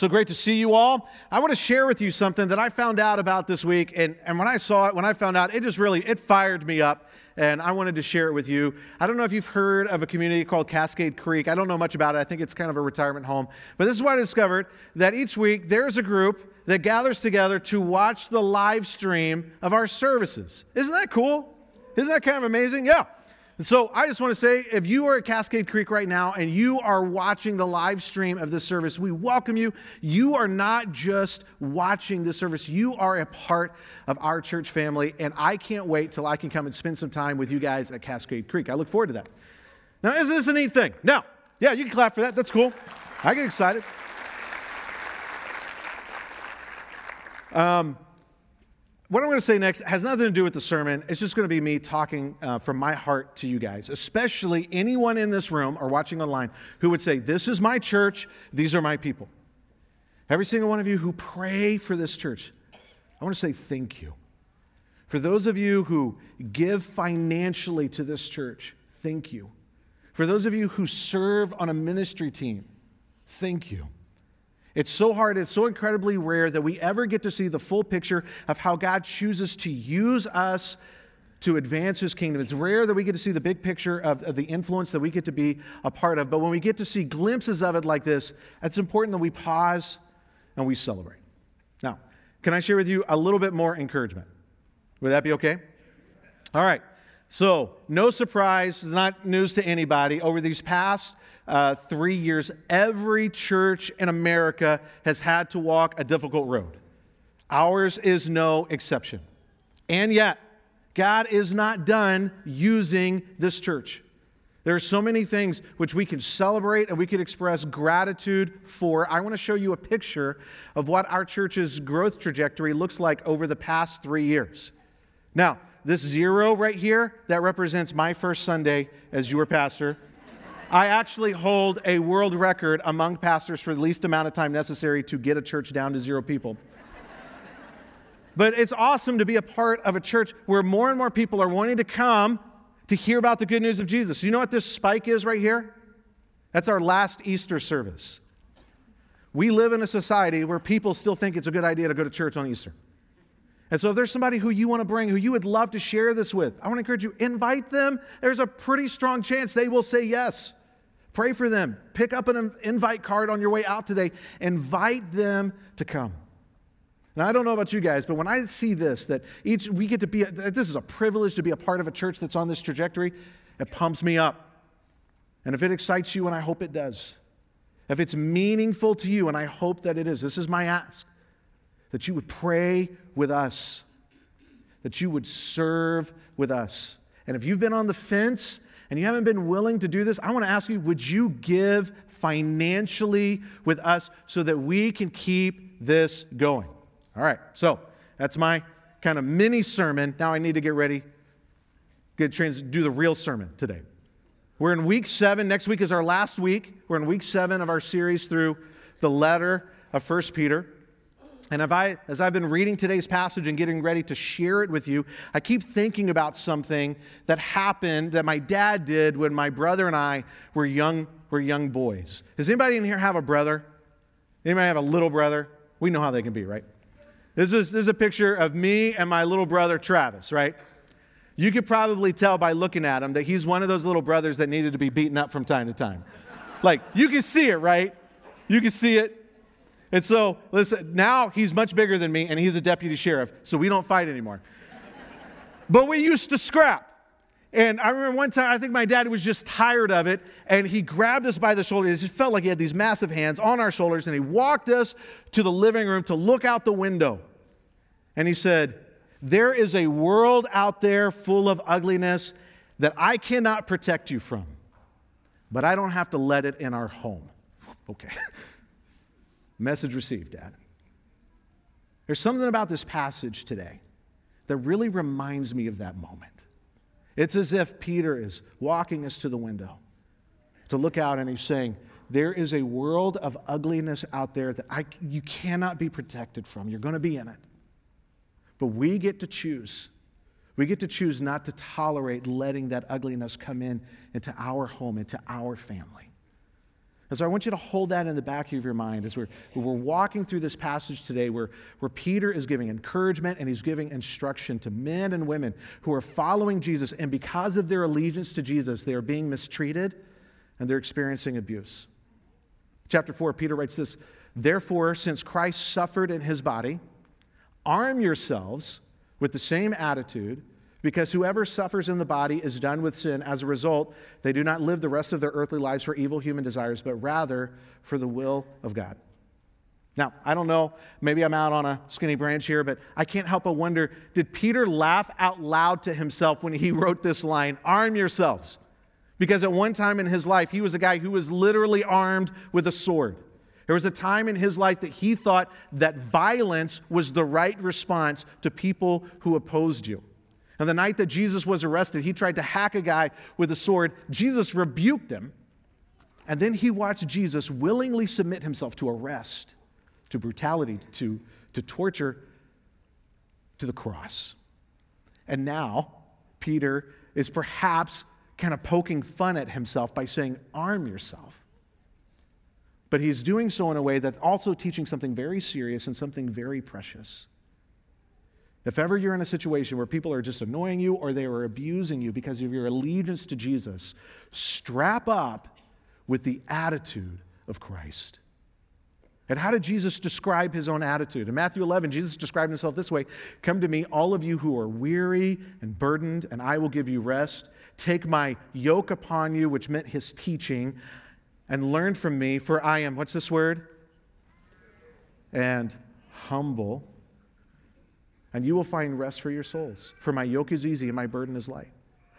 So great to see you all. I want to share with you something that I found out about this week. And, and when I saw it, when I found out, it just really, it fired me up. And I wanted to share it with you. I don't know if you've heard of a community called Cascade Creek. I don't know much about it. I think it's kind of a retirement home. But this is what I discovered that each week there's a group that gathers together to watch the live stream of our services. Isn't that cool? Isn't that kind of amazing? Yeah. So I just want to say if you are at Cascade Creek right now and you are watching the live stream of this service, we welcome you. You are not just watching this service, you are a part of our church family. And I can't wait till I can come and spend some time with you guys at Cascade Creek. I look forward to that. Now, isn't this a neat thing? Now, yeah, you can clap for that. That's cool. I get excited. Um, what I'm going to say next has nothing to do with the sermon. It's just going to be me talking uh, from my heart to you guys, especially anyone in this room or watching online who would say, This is my church, these are my people. Every single one of you who pray for this church, I want to say thank you. For those of you who give financially to this church, thank you. For those of you who serve on a ministry team, thank you. It's so hard, it's so incredibly rare that we ever get to see the full picture of how God chooses to use us to advance his kingdom. It's rare that we get to see the big picture of, of, the influence that we get to be a part of. But when we get to see glimpses of it like this, it's important that we pause and we celebrate. Now, can I share with you a little bit more encouragement? Would that be okay? All right. So, no surprise, it's not news to anybody. Over these past uh, three years, every church in America has had to walk a difficult road. Ours is no exception. And yet, God is not done using this church. There are so many things which we can celebrate and we can express gratitude for. I want to show you a picture of what our church's growth trajectory looks like over the past three years. Now, this zero right here, that represents my first Sunday as your pastor. I actually hold a world record among pastors for the least amount of time necessary to get a church down to zero people. but it's awesome to be a part of a church where more and more people are wanting to come to hear about the good news of Jesus. You know what this spike is right here? That's our last Easter service. We live in a society where people still think it's a good idea to go to church on Easter. And so, if there's somebody who you want to bring, who you would love to share this with, I want to encourage you, invite them. There's a pretty strong chance they will say yes. Pray for them. Pick up an invite card on your way out today. Invite them to come. Now, I don't know about you guys, but when I see this, that each we get to be, this is a privilege to be a part of a church that's on this trajectory, it pumps me up. And if it excites you, and I hope it does, if it's meaningful to you, and I hope that it is, this is my ask that you would pray with us, that you would serve with us. And if you've been on the fence and you haven't been willing to do this, I want to ask you would you give financially with us so that we can keep this going? All right, so that's my kind of mini sermon. Now I need to get ready, get trans- do the real sermon today. We're in week seven. Next week is our last week. We're in week seven of our series through the letter of First Peter. And I, as I've been reading today's passage and getting ready to share it with you, I keep thinking about something that happened that my dad did when my brother and I were young, were young boys. Does anybody in here have a brother? Anybody have a little brother? We know how they can be, right? This is, this is a picture of me and my little brother Travis, right? You could probably tell by looking at him that he's one of those little brothers that needed to be beaten up from time to time. like, you can see it, right? You can see it. And so, listen, now he's much bigger than me and he's a deputy sheriff, so we don't fight anymore. but we used to scrap. And I remember one time, I think my dad was just tired of it, and he grabbed us by the shoulders. It just felt like he had these massive hands on our shoulders, and he walked us to the living room to look out the window. And he said, There is a world out there full of ugliness that I cannot protect you from, but I don't have to let it in our home. Okay. Message received, Dad. There's something about this passage today that really reminds me of that moment. It's as if Peter is walking us to the window to look out and he's saying, There is a world of ugliness out there that I, you cannot be protected from. You're going to be in it. But we get to choose. We get to choose not to tolerate letting that ugliness come in into our home, into our family. And so I want you to hold that in the back of your mind as we're, we're walking through this passage today where, where Peter is giving encouragement and he's giving instruction to men and women who are following Jesus. And because of their allegiance to Jesus, they are being mistreated and they're experiencing abuse. Chapter 4, Peter writes this Therefore, since Christ suffered in his body, arm yourselves with the same attitude because whoever suffers in the body is done with sin. As a result, they do not live the rest of their earthly lives for evil human desires, but rather for the will of God. Now, I don't know, maybe I'm out on a skinny branch here, but I can't help but wonder did Peter laugh out loud to himself when he wrote this line, arm yourselves? Because at one time in his life, he was a guy who was literally armed with a sword. There was a time in his life that he thought that violence was the right response to people who opposed you. And the night that Jesus was arrested, he tried to hack a guy with a sword. Jesus rebuked him. And then he watched Jesus willingly submit himself to arrest, to brutality, to, to torture, to the cross. And now, Peter is perhaps kind of poking fun at himself by saying, Arm yourself. But he's doing so in a way that's also teaching something very serious and something very precious. If ever you're in a situation where people are just annoying you or they are abusing you because of your allegiance to Jesus, strap up with the attitude of Christ. And how did Jesus describe his own attitude? In Matthew 11, Jesus described himself this way Come to me, all of you who are weary and burdened, and I will give you rest. Take my yoke upon you, which meant his teaching, and learn from me, for I am, what's this word? And humble and you will find rest for your souls. For my yoke is easy and my burden is light.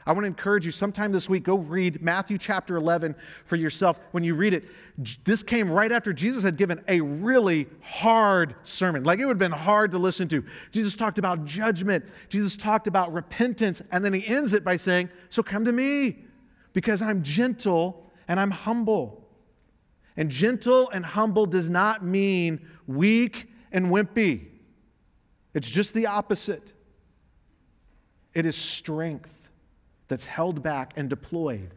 I want to encourage you sometime this week, go read Matthew chapter 11 for yourself. When you read it, this came right after Jesus had given a really hard sermon. Like it would have been hard to listen to. Jesus talked about judgment, Jesus talked about repentance, and then he ends it by saying, So come to me, because I'm gentle and I'm humble. And gentle and humble does not mean weak and wimpy. It's just the opposite. It is strength that's held back and deployed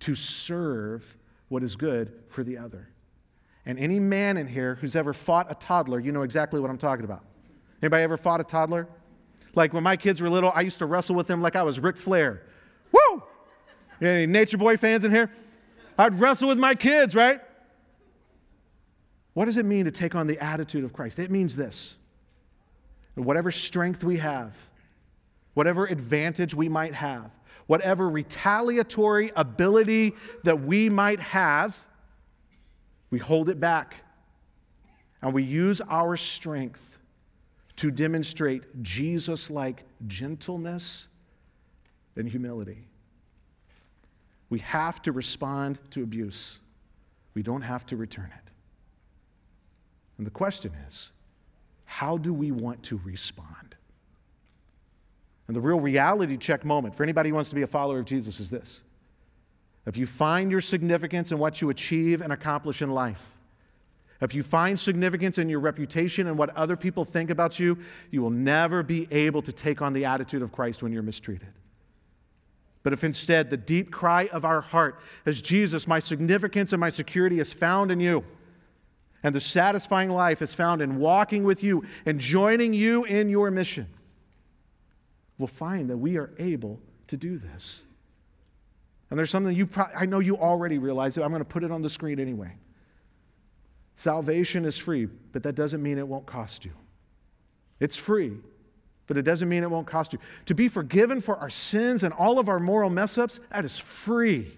to serve what is good for the other. And any man in here who's ever fought a toddler, you know exactly what I'm talking about. Anybody ever fought a toddler? Like when my kids were little, I used to wrestle with them like I was Ric Flair. Woo! Any Nature Boy fans in here? I'd wrestle with my kids, right? What does it mean to take on the attitude of Christ? It means this whatever strength we have, whatever advantage we might have, whatever retaliatory ability that we might have, we hold it back and we use our strength to demonstrate Jesus like gentleness and humility. We have to respond to abuse, we don't have to return it. And the question is, how do we want to respond? And the real reality check moment for anybody who wants to be a follower of Jesus is this. If you find your significance in what you achieve and accomplish in life, if you find significance in your reputation and what other people think about you, you will never be able to take on the attitude of Christ when you're mistreated. But if instead the deep cry of our heart is Jesus, my significance and my security is found in you, and the satisfying life is found in walking with you and joining you in your mission. We'll find that we are able to do this. And there's something you pro- I know you already realize it. I'm going to put it on the screen anyway. Salvation is free, but that doesn't mean it won't cost you. It's free, but it doesn't mean it won't cost you. To be forgiven for our sins and all of our moral mess ups, that is free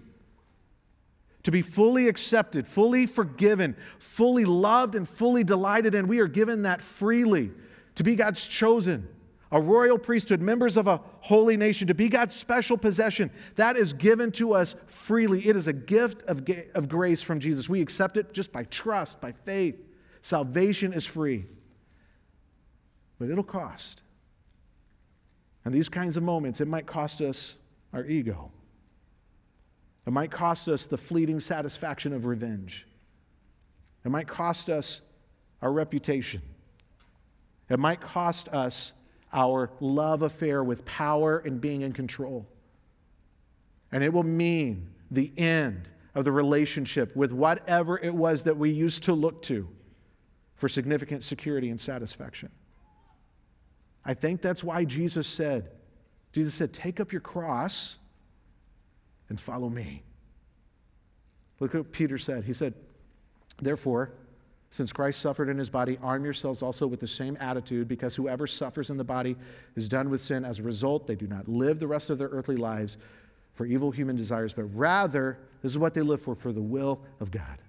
to be fully accepted, fully forgiven, fully loved, and fully delighted in. We are given that freely to be God's chosen, a royal priesthood, members of a holy nation, to be God's special possession. That is given to us freely. It is a gift of, of grace from Jesus. We accept it just by trust, by faith. Salvation is free, but it'll cost. And these kinds of moments, it might cost us our ego. It might cost us the fleeting satisfaction of revenge. It might cost us our reputation. It might cost us our love affair with power and being in control. And it will mean the end of the relationship with whatever it was that we used to look to for significant security and satisfaction. I think that's why Jesus said, Jesus said, Take up your cross and follow me. Look what Peter said. He said, Therefore, since Christ suffered in his body, arm yourselves also with the same attitude, because whoever suffers in the body is done with sin. As a result, they do not live the rest of their earthly lives for evil human desires, but rather, this is what they live for, for the will of God.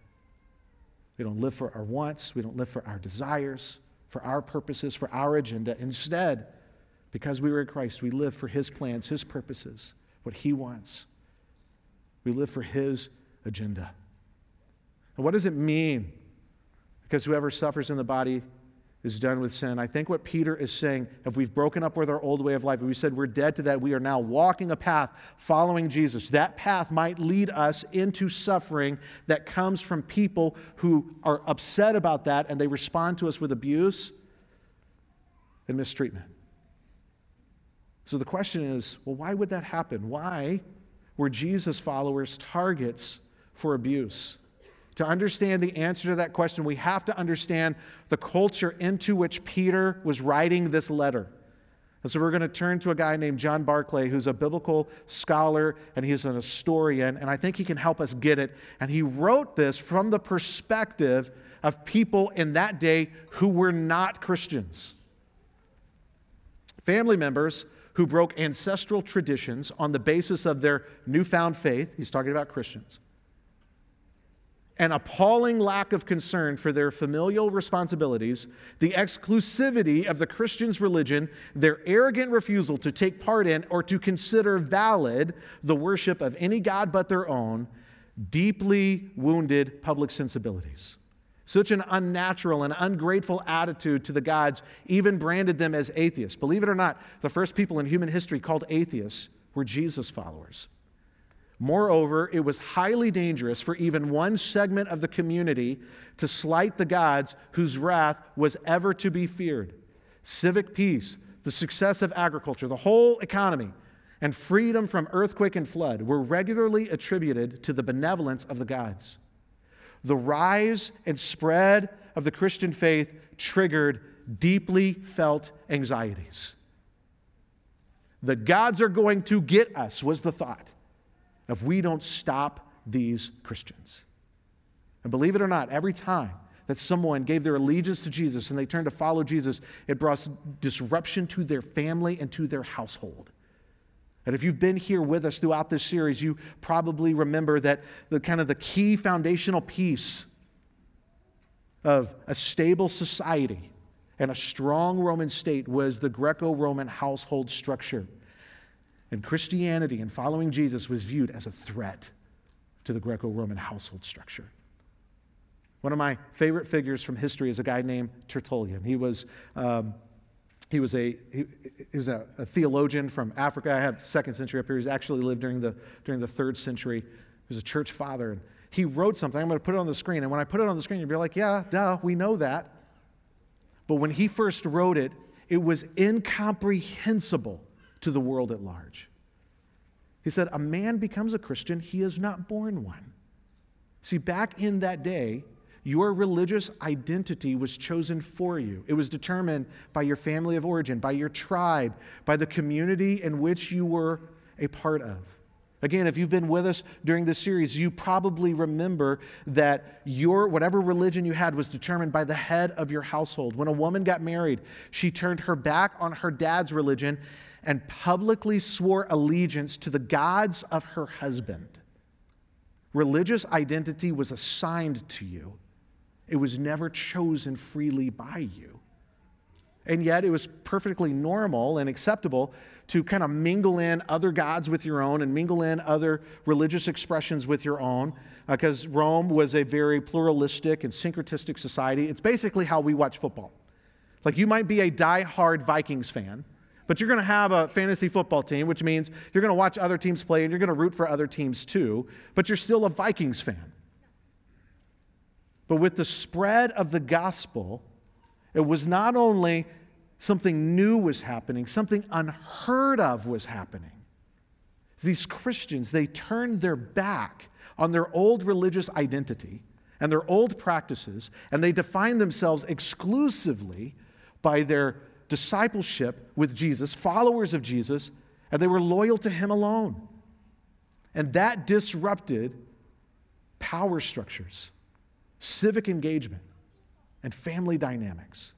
We don't live for our wants, we don't live for our desires, for our purposes, for our agenda. Instead, because we were in Christ, we live for his plans, his purposes, what he wants. We live for his agenda. And what does it mean because whoever suffers in the body is done with sin. I think what Peter is saying, if we've broken up with our old way of life, if we said we're dead to that, we are now walking a path following Jesus. That path might lead us into suffering that comes from people who are upset about that and they respond to us with abuse and mistreatment. So the question is well, why would that happen? Why were Jesus followers targets for abuse? To understand the answer to that question, we have to understand the culture into which Peter was writing this letter. And so we're going to turn to a guy named John Barclay, who's a biblical scholar and he's an historian, and I think he can help us get it. And he wrote this from the perspective of people in that day who were not Christians. Family members who broke ancestral traditions on the basis of their newfound faith. He's talking about Christians an appalling lack of concern for their familial responsibilities, the exclusivity of the Christian's religion, their arrogant refusal to take part in or to consider valid the worship of any God but their own, deeply wounded public sensibilities. Such an unnatural and ungrateful attitude to the gods even branded them as atheists. Believe it or not, the first people in human history called atheists were Jesus followers. Moreover, it was highly dangerous for even one segment of the community to slight the gods whose wrath was ever to be feared. Civic peace, the success of agriculture, the whole economy, and freedom from earthquake and flood were regularly attributed to the benevolence of the gods. The rise and spread of the Christian faith triggered deeply felt anxieties. The gods are going to get us, was the thought if we don't stop these Christians. And believe it or not, every time that someone gave their allegiance to Jesus and they turned to follow Jesus, it brought disruption to their family and to their household. And if you've been here with us throughout this series, you probably remember that the kind of the key foundational piece of a stable society and a strong Roman state was the Greco Roman household structure. And Christianity and following Jesus was viewed as a threat to the Greco Roman household structure. One of my favorite figures from history is a guy named Tertullian. He was, um, he was, a, he, he was a, a, theologian from Africa. I have second century up here. He's actually lived during the, during the third century. He was a church father. And he wrote something. I'm going to put it on the screen. And when I put it on the screen, you'll be like, yeah, duh, we know that. But when he first wrote it, it was incomprehensible to the world at large. He said, A man becomes a Christian, he is not born one. See, back in that day, your religious identity was chosen for you. It was determined by your family of origin, by your tribe, by the community in which you were a part of. Again, if you've been with us during this series, you probably remember that your whatever religion you had was determined by the head of your household. When a woman got married, she turned her back on her dad's religion and publicly swore allegiance to the gods of her husband. Religious identity was assigned to you, it was never chosen freely by you. And yet, it was perfectly normal and acceptable to kind of mingle in other gods with your own and mingle in other religious expressions with your own, because uh, Rome was a very pluralistic and syncretistic society. It's basically how we watch football. Like, you might be a die-hard Vikings fan, but you're going to have a fantasy football team, which means you're going to watch other teams play and you're going to root for other teams too, but you're still a Vikings fan. But with the spread of the gospel, it was not only something new was happening, something unheard of was happening. These Christians, they turned their back on their old religious identity and their old practices, and they defined themselves exclusively by their discipleship with Jesus, followers of Jesus, and they were loyal to Him alone. And that disrupted power structures, civic engagement, and family dynamics.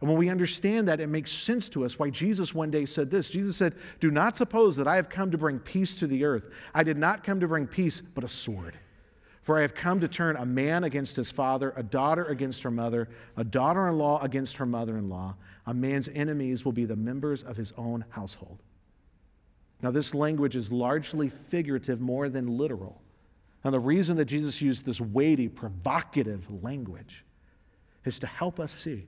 And when we understand that, it makes sense to us why Jesus one day said this. Jesus said, Do not suppose that I have come to bring peace to the earth. I did not come to bring peace, but a sword. For I have come to turn a man against his father, a daughter against her mother, a daughter in law against her mother in law. A man's enemies will be the members of his own household. Now, this language is largely figurative more than literal. And the reason that Jesus used this weighty, provocative language is to help us see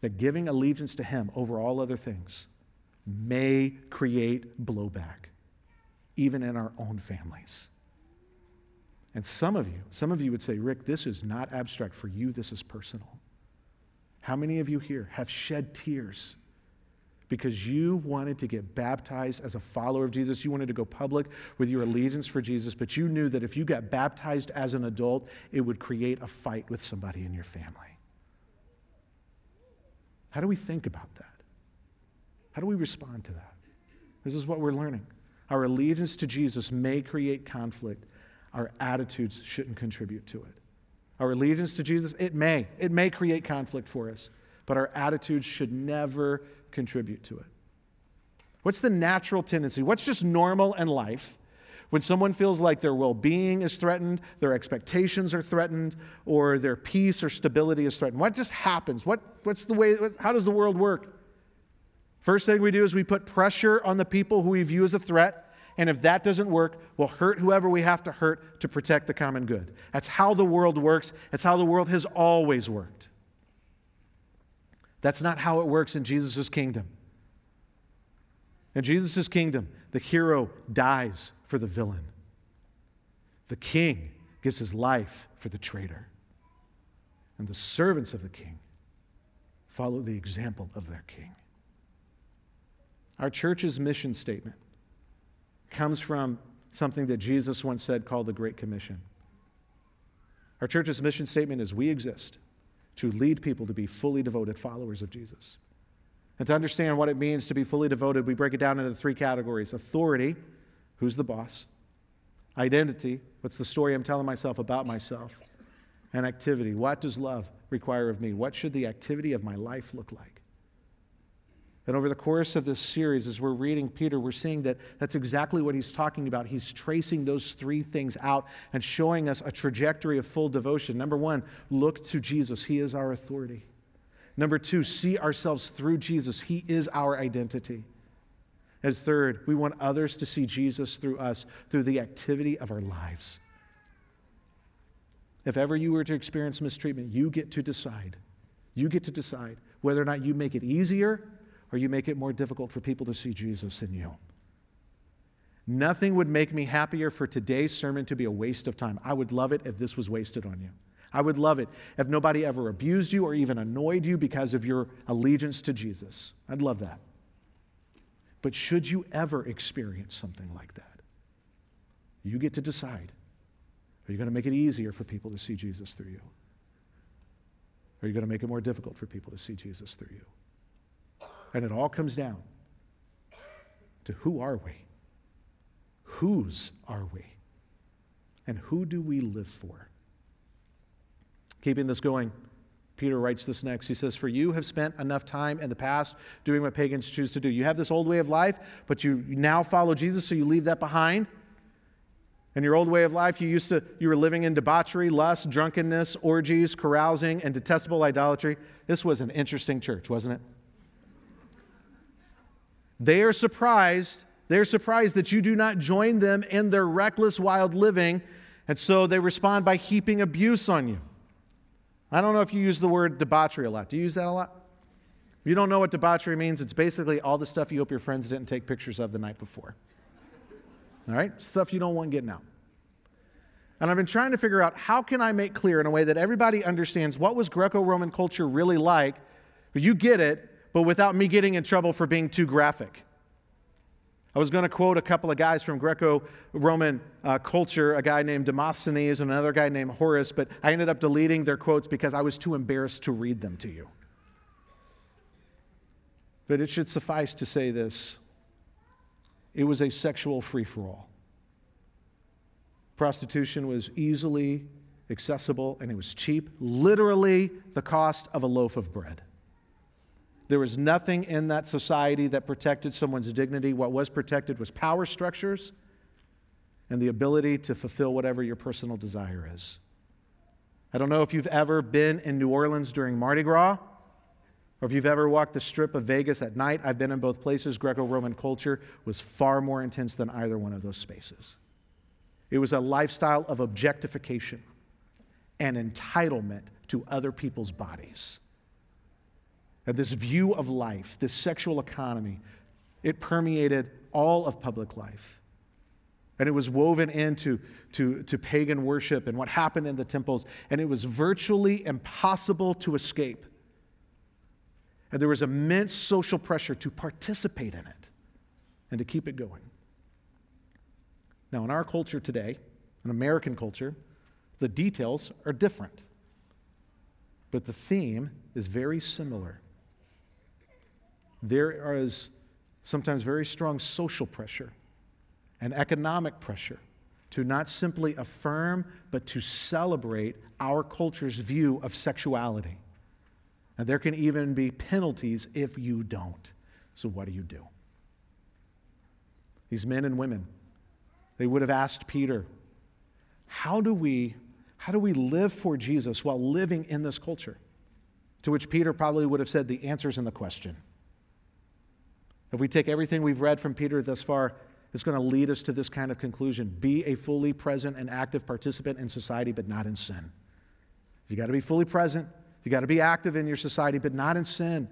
that giving allegiance to Him over all other things may create blowback, even in our own families. And some of you, some of you would say, Rick, this is not abstract. For you, this is personal. How many of you here have shed tears because you wanted to get baptized as a follower of Jesus? You wanted to go public with your allegiance for Jesus, but you knew that if you got baptized as an adult, it would create a fight with somebody in your family. How do we think about that? How do we respond to that? This is what we're learning. Our allegiance to Jesus may create conflict. Our attitudes shouldn't contribute to it. Our allegiance to Jesus, it may. It may create conflict for us, but our attitudes should never contribute to it. What's the natural tendency? What's just normal in life when someone feels like their well being is threatened, their expectations are threatened, or their peace or stability is threatened? What just happens? What, what's the way, how does the world work? First thing we do is we put pressure on the people who we view as a threat. And if that doesn't work, we'll hurt whoever we have to hurt to protect the common good. That's how the world works. That's how the world has always worked. That's not how it works in Jesus' kingdom. In Jesus' kingdom, the hero dies for the villain, the king gives his life for the traitor, and the servants of the king follow the example of their king. Our church's mission statement comes from something that Jesus once said called the Great Commission. Our church's mission statement is We exist to lead people to be fully devoted followers of Jesus. And to understand what it means to be fully devoted, we break it down into three categories authority, who's the boss, identity, what's the story I'm telling myself about myself, and activity, what does love require of me? What should the activity of my life look like? And over the course of this series, as we're reading Peter, we're seeing that that's exactly what he's talking about. He's tracing those three things out and showing us a trajectory of full devotion. Number one, look to Jesus, He is our authority. Number two, see ourselves through Jesus, He is our identity. And third, we want others to see Jesus through us, through the activity of our lives. If ever you were to experience mistreatment, you get to decide. You get to decide whether or not you make it easier or you make it more difficult for people to see Jesus in you. Nothing would make me happier for today's sermon to be a waste of time. I would love it if this was wasted on you. I would love it if nobody ever abused you or even annoyed you because of your allegiance to Jesus. I'd love that. But should you ever experience something like that, you get to decide. Are you going to make it easier for people to see Jesus through you? Are you going to make it more difficult for people to see Jesus through you? And it all comes down to who are we? Whose are we? And who do we live for? Keeping this going, Peter writes this next. He says, For you have spent enough time in the past doing what pagans choose to do. You have this old way of life, but you now follow Jesus, so you leave that behind. In your old way of life, you used to you were living in debauchery, lust, drunkenness, orgies, carousing, and detestable idolatry. This was an interesting church, wasn't it? They are surprised. They're surprised that you do not join them in their reckless, wild living, and so they respond by heaping abuse on you. I don't know if you use the word debauchery a lot. Do you use that a lot? If you don't know what debauchery means, it's basically all the stuff you hope your friends didn't take pictures of the night before. All right? Stuff you don't want getting out. And I've been trying to figure out how can I make clear in a way that everybody understands what was Greco-Roman culture really like. You get it, but without me getting in trouble for being too graphic. I was going to quote a couple of guys from Greco Roman uh, culture, a guy named Demosthenes and another guy named Horace, but I ended up deleting their quotes because I was too embarrassed to read them to you. But it should suffice to say this it was a sexual free for all. Prostitution was easily accessible and it was cheap, literally the cost of a loaf of bread. There was nothing in that society that protected someone's dignity. What was protected was power structures and the ability to fulfill whatever your personal desire is. I don't know if you've ever been in New Orleans during Mardi Gras or if you've ever walked the strip of Vegas at night. I've been in both places. Greco Roman culture was far more intense than either one of those spaces. It was a lifestyle of objectification and entitlement to other people's bodies this view of life, this sexual economy, it permeated all of public life. And it was woven into to, to pagan worship and what happened in the temples. And it was virtually impossible to escape. And there was immense social pressure to participate in it and to keep it going. Now, in our culture today, in American culture, the details are different. But the theme is very similar there is sometimes very strong social pressure and economic pressure to not simply affirm, but to celebrate our culture's view of sexuality. And there can even be penalties if you don't. So, what do you do? These men and women, they would have asked Peter, How do we, how do we live for Jesus while living in this culture? To which Peter probably would have said, The answer's in the question. If we take everything we've read from Peter thus far, it's going to lead us to this kind of conclusion be a fully present and active participant in society, but not in sin. You got to be fully present, you got to be active in your society, but not in sin.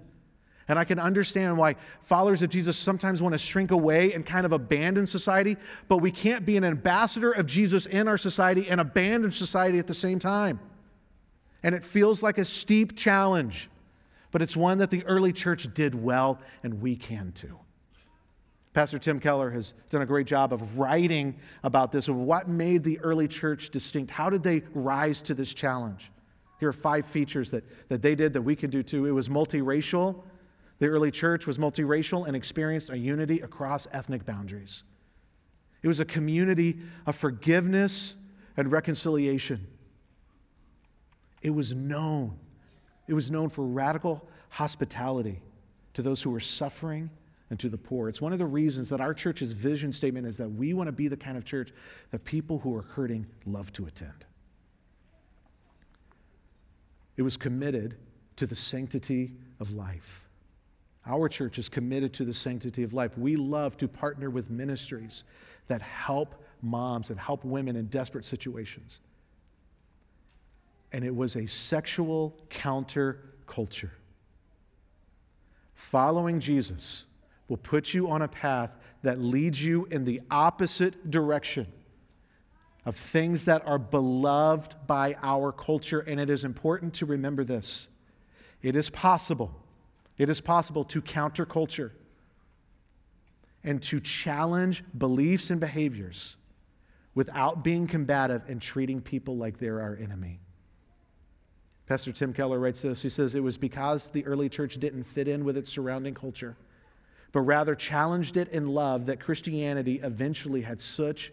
And I can understand why followers of Jesus sometimes want to shrink away and kind of abandon society, but we can't be an ambassador of Jesus in our society and abandon society at the same time. And it feels like a steep challenge but it's one that the early church did well, and we can too. Pastor Tim Keller has done a great job of writing about this, of what made the early church distinct. How did they rise to this challenge? Here are five features that, that they did that we can do too. It was multiracial. The early church was multiracial and experienced a unity across ethnic boundaries. It was a community of forgiveness and reconciliation. It was known it was known for radical hospitality to those who were suffering and to the poor. It's one of the reasons that our church's vision statement is that we want to be the kind of church that people who are hurting love to attend. It was committed to the sanctity of life. Our church is committed to the sanctity of life. We love to partner with ministries that help moms and help women in desperate situations and it was a sexual counterculture. Following Jesus will put you on a path that leads you in the opposite direction of things that are beloved by our culture. And it is important to remember this it is possible, it is possible to counterculture and to challenge beliefs and behaviors without being combative and treating people like they're our enemy. Pastor Tim Keller writes this. He says, It was because the early church didn't fit in with its surrounding culture, but rather challenged it in love that Christianity eventually had such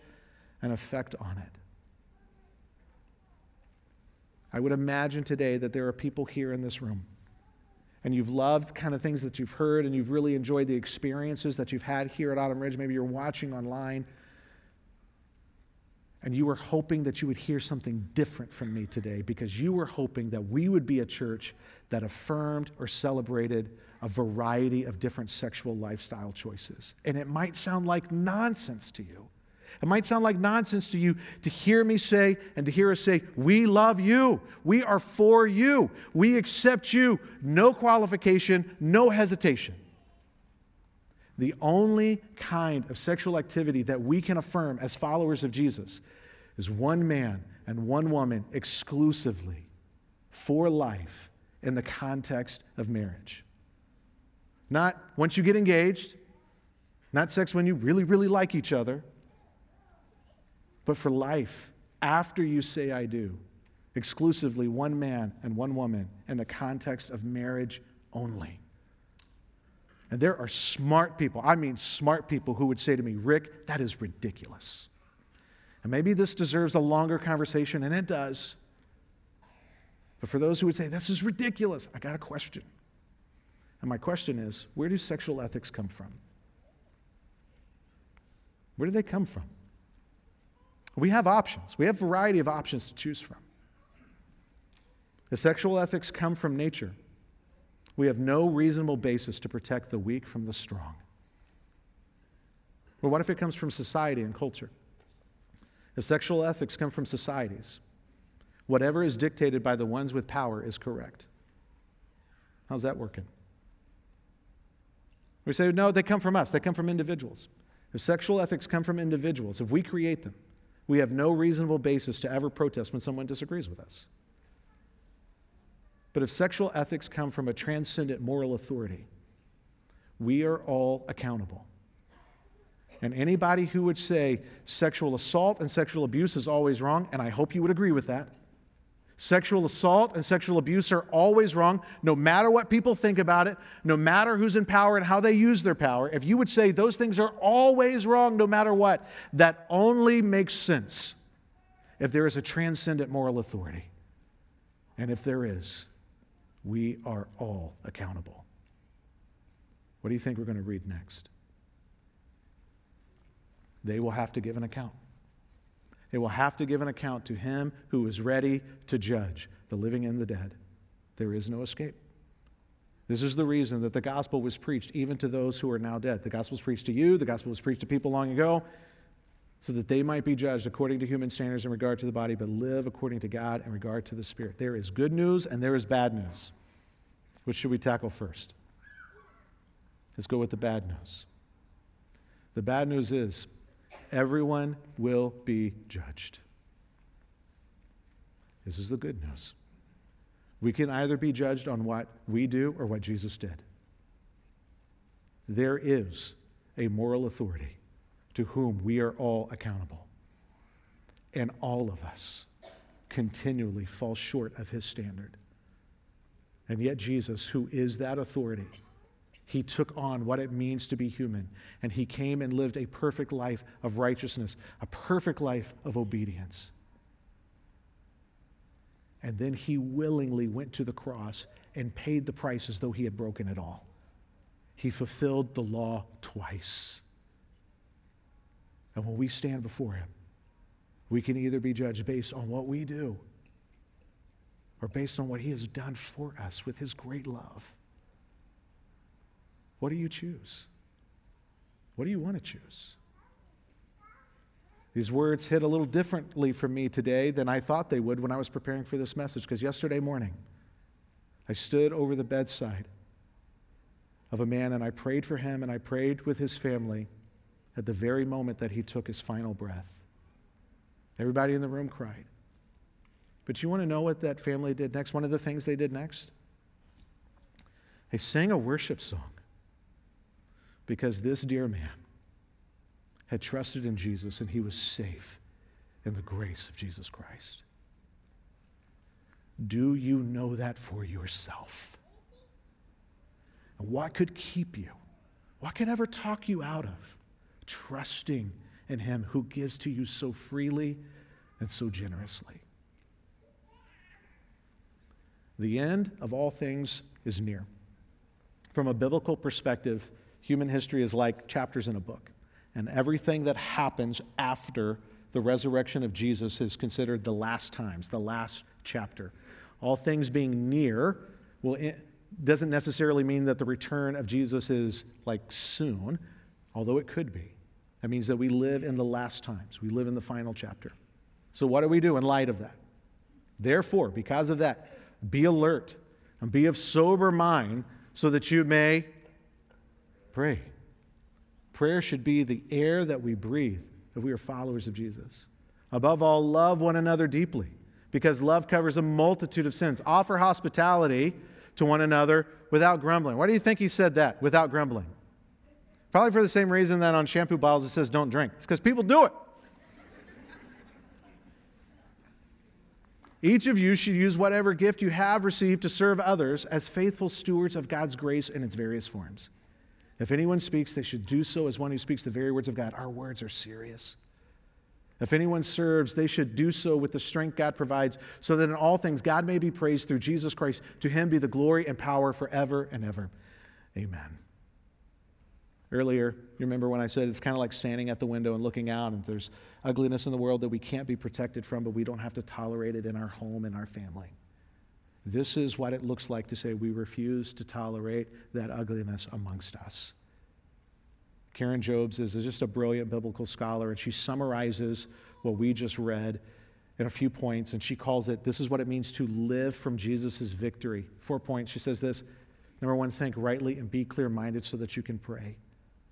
an effect on it. I would imagine today that there are people here in this room, and you've loved kind of things that you've heard, and you've really enjoyed the experiences that you've had here at Autumn Ridge. Maybe you're watching online and you were hoping that you would hear something different from me today because you were hoping that we would be a church that affirmed or celebrated a variety of different sexual lifestyle choices. And it might sound like nonsense to you. It might sound like nonsense to you to hear me say and to hear us say, We love you. We are for you. We accept you. No qualification, no hesitation. The only kind of sexual activity that we can affirm as followers of Jesus is one man and one woman exclusively for life in the context of marriage. Not once you get engaged, Not sex when you really, really like each other, but for life after you say I do. Exclusively one man and one woman in the context of marriage only. And there are smart people, I mean smart people, who would say to me, Rick, that is ridiculous. And maybe this deserves a longer conversation, and it does. But for those who would say, this is ridiculous, I got a question. And my question is where do sexual ethics come from? Where do they come from? We have options. We have a variety of options to choose from. If sexual ethics come from nature, we have no reasonable basis to protect the weak from the strong. But what if it comes from society and culture? If sexual ethics come from societies, whatever is dictated by the ones with power is correct. How's that working? We say, no, they come from us, they come from individuals. If sexual ethics come from individuals, if we create them, we have no reasonable basis to ever protest when someone disagrees with us. But if sexual ethics come from a transcendent moral authority, we are all accountable. And anybody who would say sexual assault and sexual abuse is always wrong, and I hope you would agree with that. Sexual assault and sexual abuse are always wrong, no matter what people think about it, no matter who's in power and how they use their power. If you would say those things are always wrong, no matter what, that only makes sense if there is a transcendent moral authority. And if there is, we are all accountable. What do you think we're going to read next? They will have to give an account. They will have to give an account to him who is ready to judge the living and the dead. There is no escape. This is the reason that the gospel was preached even to those who are now dead. The gospel was preached to you, the gospel was preached to people long ago, so that they might be judged according to human standards in regard to the body, but live according to God in regard to the Spirit. There is good news and there is bad news. Which should we tackle first? Let's go with the bad news. The bad news is everyone will be judged. This is the good news. We can either be judged on what we do or what Jesus did. There is a moral authority to whom we are all accountable. And all of us continually fall short of his standard. And yet, Jesus, who is that authority, he took on what it means to be human. And he came and lived a perfect life of righteousness, a perfect life of obedience. And then he willingly went to the cross and paid the price as though he had broken it all. He fulfilled the law twice. And when we stand before him, we can either be judged based on what we do or based on what he has done for us with his great love. What do you choose? What do you want to choose? These words hit a little differently for me today than I thought they would when I was preparing for this message, because yesterday morning I stood over the bedside of a man and I prayed for him and I prayed with his family at the very moment that he took his final breath. Everybody in the room cried. But you want to know what that family did next? One of the things they did next? They sang a worship song because this dear man had trusted in Jesus and he was safe in the grace of Jesus Christ. Do you know that for yourself? And what could keep you? What could ever talk you out of trusting in him who gives to you so freely and so generously? The end of all things is near. From a biblical perspective, human history is like chapters in a book, and everything that happens after the resurrection of Jesus is considered the last times, the last chapter. All things being near well, it doesn't necessarily mean that the return of Jesus is like soon, although it could be. That means that we live in the last times, we live in the final chapter. So, what do we do in light of that? Therefore, because of that, be alert and be of sober mind so that you may pray. Prayer should be the air that we breathe if we are followers of Jesus. Above all, love one another deeply because love covers a multitude of sins. Offer hospitality to one another without grumbling. Why do you think he said that? Without grumbling. Probably for the same reason that on shampoo bottles it says don't drink. It's because people do it. Each of you should use whatever gift you have received to serve others as faithful stewards of God's grace in its various forms. If anyone speaks, they should do so as one who speaks the very words of God. Our words are serious. If anyone serves, they should do so with the strength God provides, so that in all things God may be praised through Jesus Christ. To him be the glory and power forever and ever. Amen. Earlier, you remember when I said it's kind of like standing at the window and looking out, and there's ugliness in the world that we can't be protected from, but we don't have to tolerate it in our home and our family. This is what it looks like to say we refuse to tolerate that ugliness amongst us. Karen Jobes is just a brilliant biblical scholar, and she summarizes what we just read in a few points, and she calls it this is what it means to live from Jesus' victory. Four points. She says this Number one, think rightly and be clear minded so that you can pray.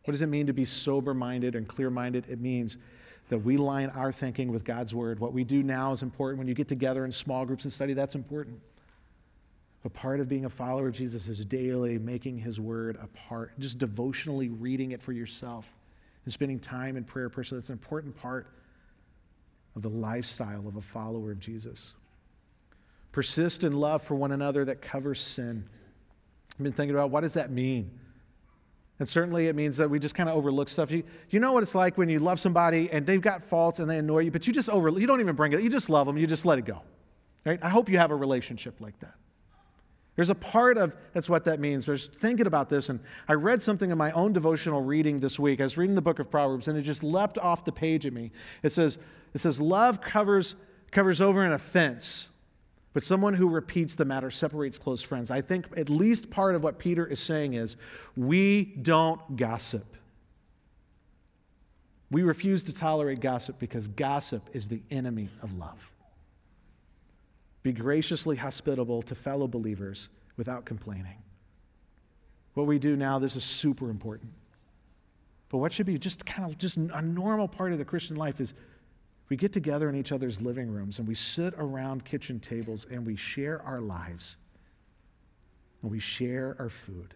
What does it mean to be sober minded and clear minded? It means that we line our thinking with God's word. What we do now is important. When you get together in small groups and study, that's important. But part of being a follower of Jesus is daily making his word a part, just devotionally reading it for yourself and spending time in prayer personally. That's an important part of the lifestyle of a follower of Jesus. Persist in love for one another that covers sin. I've been thinking about what does that mean? And certainly it means that we just kind of overlook stuff. You, you know what it's like when you love somebody and they've got faults and they annoy you, but you just over you don't even bring it. You just love them. You just let it go. Right? I hope you have a relationship like that. There's a part of that's what that means. There's thinking about this, and I read something in my own devotional reading this week. I was reading the book of Proverbs, and it just leapt off the page at me. It says, it says, love covers covers over an offense, but someone who repeats the matter separates close friends. I think at least part of what Peter is saying is we don't gossip. We refuse to tolerate gossip because gossip is the enemy of love. Be graciously hospitable to fellow believers without complaining. What we do now, this is super important. But what should be just kind of just a normal part of the Christian life is we get together in each other's living rooms and we sit around kitchen tables and we share our lives and we share our food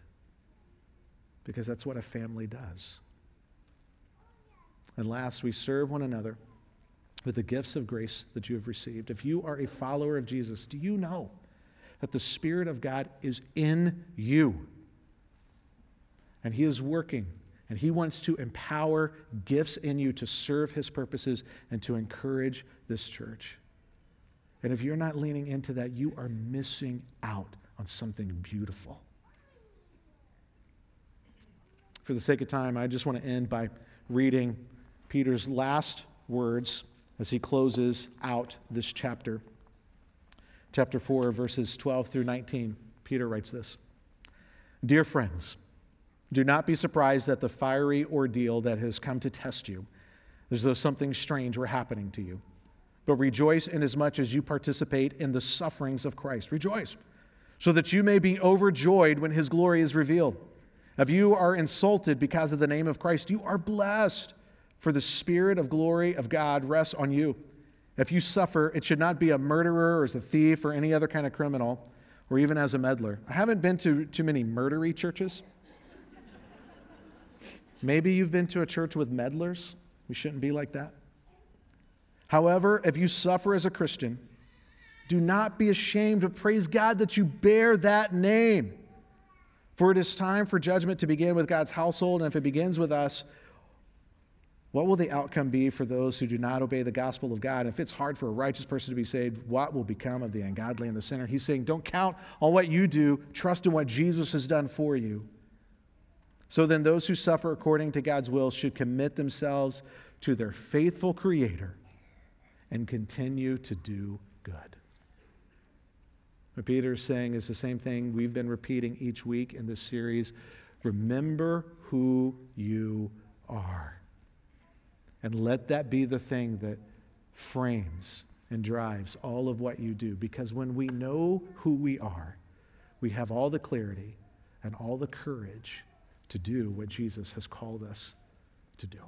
because that's what a family does. And last, we serve one another with the gifts of grace that you have received. If you are a follower of Jesus, do you know that the Spirit of God is in you? And He is working and He wants to empower gifts in you to serve His purposes and to encourage this church. And if you're not leaning into that, you are missing out on something beautiful. For the sake of time, I just want to end by reading Peter's last words as he closes out this chapter. Chapter 4, verses 12 through 19. Peter writes this Dear friends, do not be surprised at the fiery ordeal that has come to test you, as though something strange were happening to you. But rejoice inasmuch as you participate in the sufferings of Christ. Rejoice, so that you may be overjoyed when his glory is revealed. If you are insulted because of the name of Christ, you are blessed, for the Spirit of glory of God rests on you. If you suffer, it should not be a murderer or as a thief or any other kind of criminal or even as a meddler. I haven't been to too many murdery churches. Maybe you've been to a church with meddlers. We shouldn't be like that. However, if you suffer as a Christian, do not be ashamed, but praise God that you bear that name. For it is time for judgment to begin with God's household, and if it begins with us, what will the outcome be for those who do not obey the gospel of God? If it's hard for a righteous person to be saved, what will become of the ungodly and the sinner? He's saying, don't count on what you do, trust in what Jesus has done for you. So then, those who suffer according to God's will should commit themselves to their faithful Creator and continue to do good. What Peter is saying is the same thing we've been repeating each week in this series. Remember who you are. And let that be the thing that frames and drives all of what you do. Because when we know who we are, we have all the clarity and all the courage to do what Jesus has called us to do.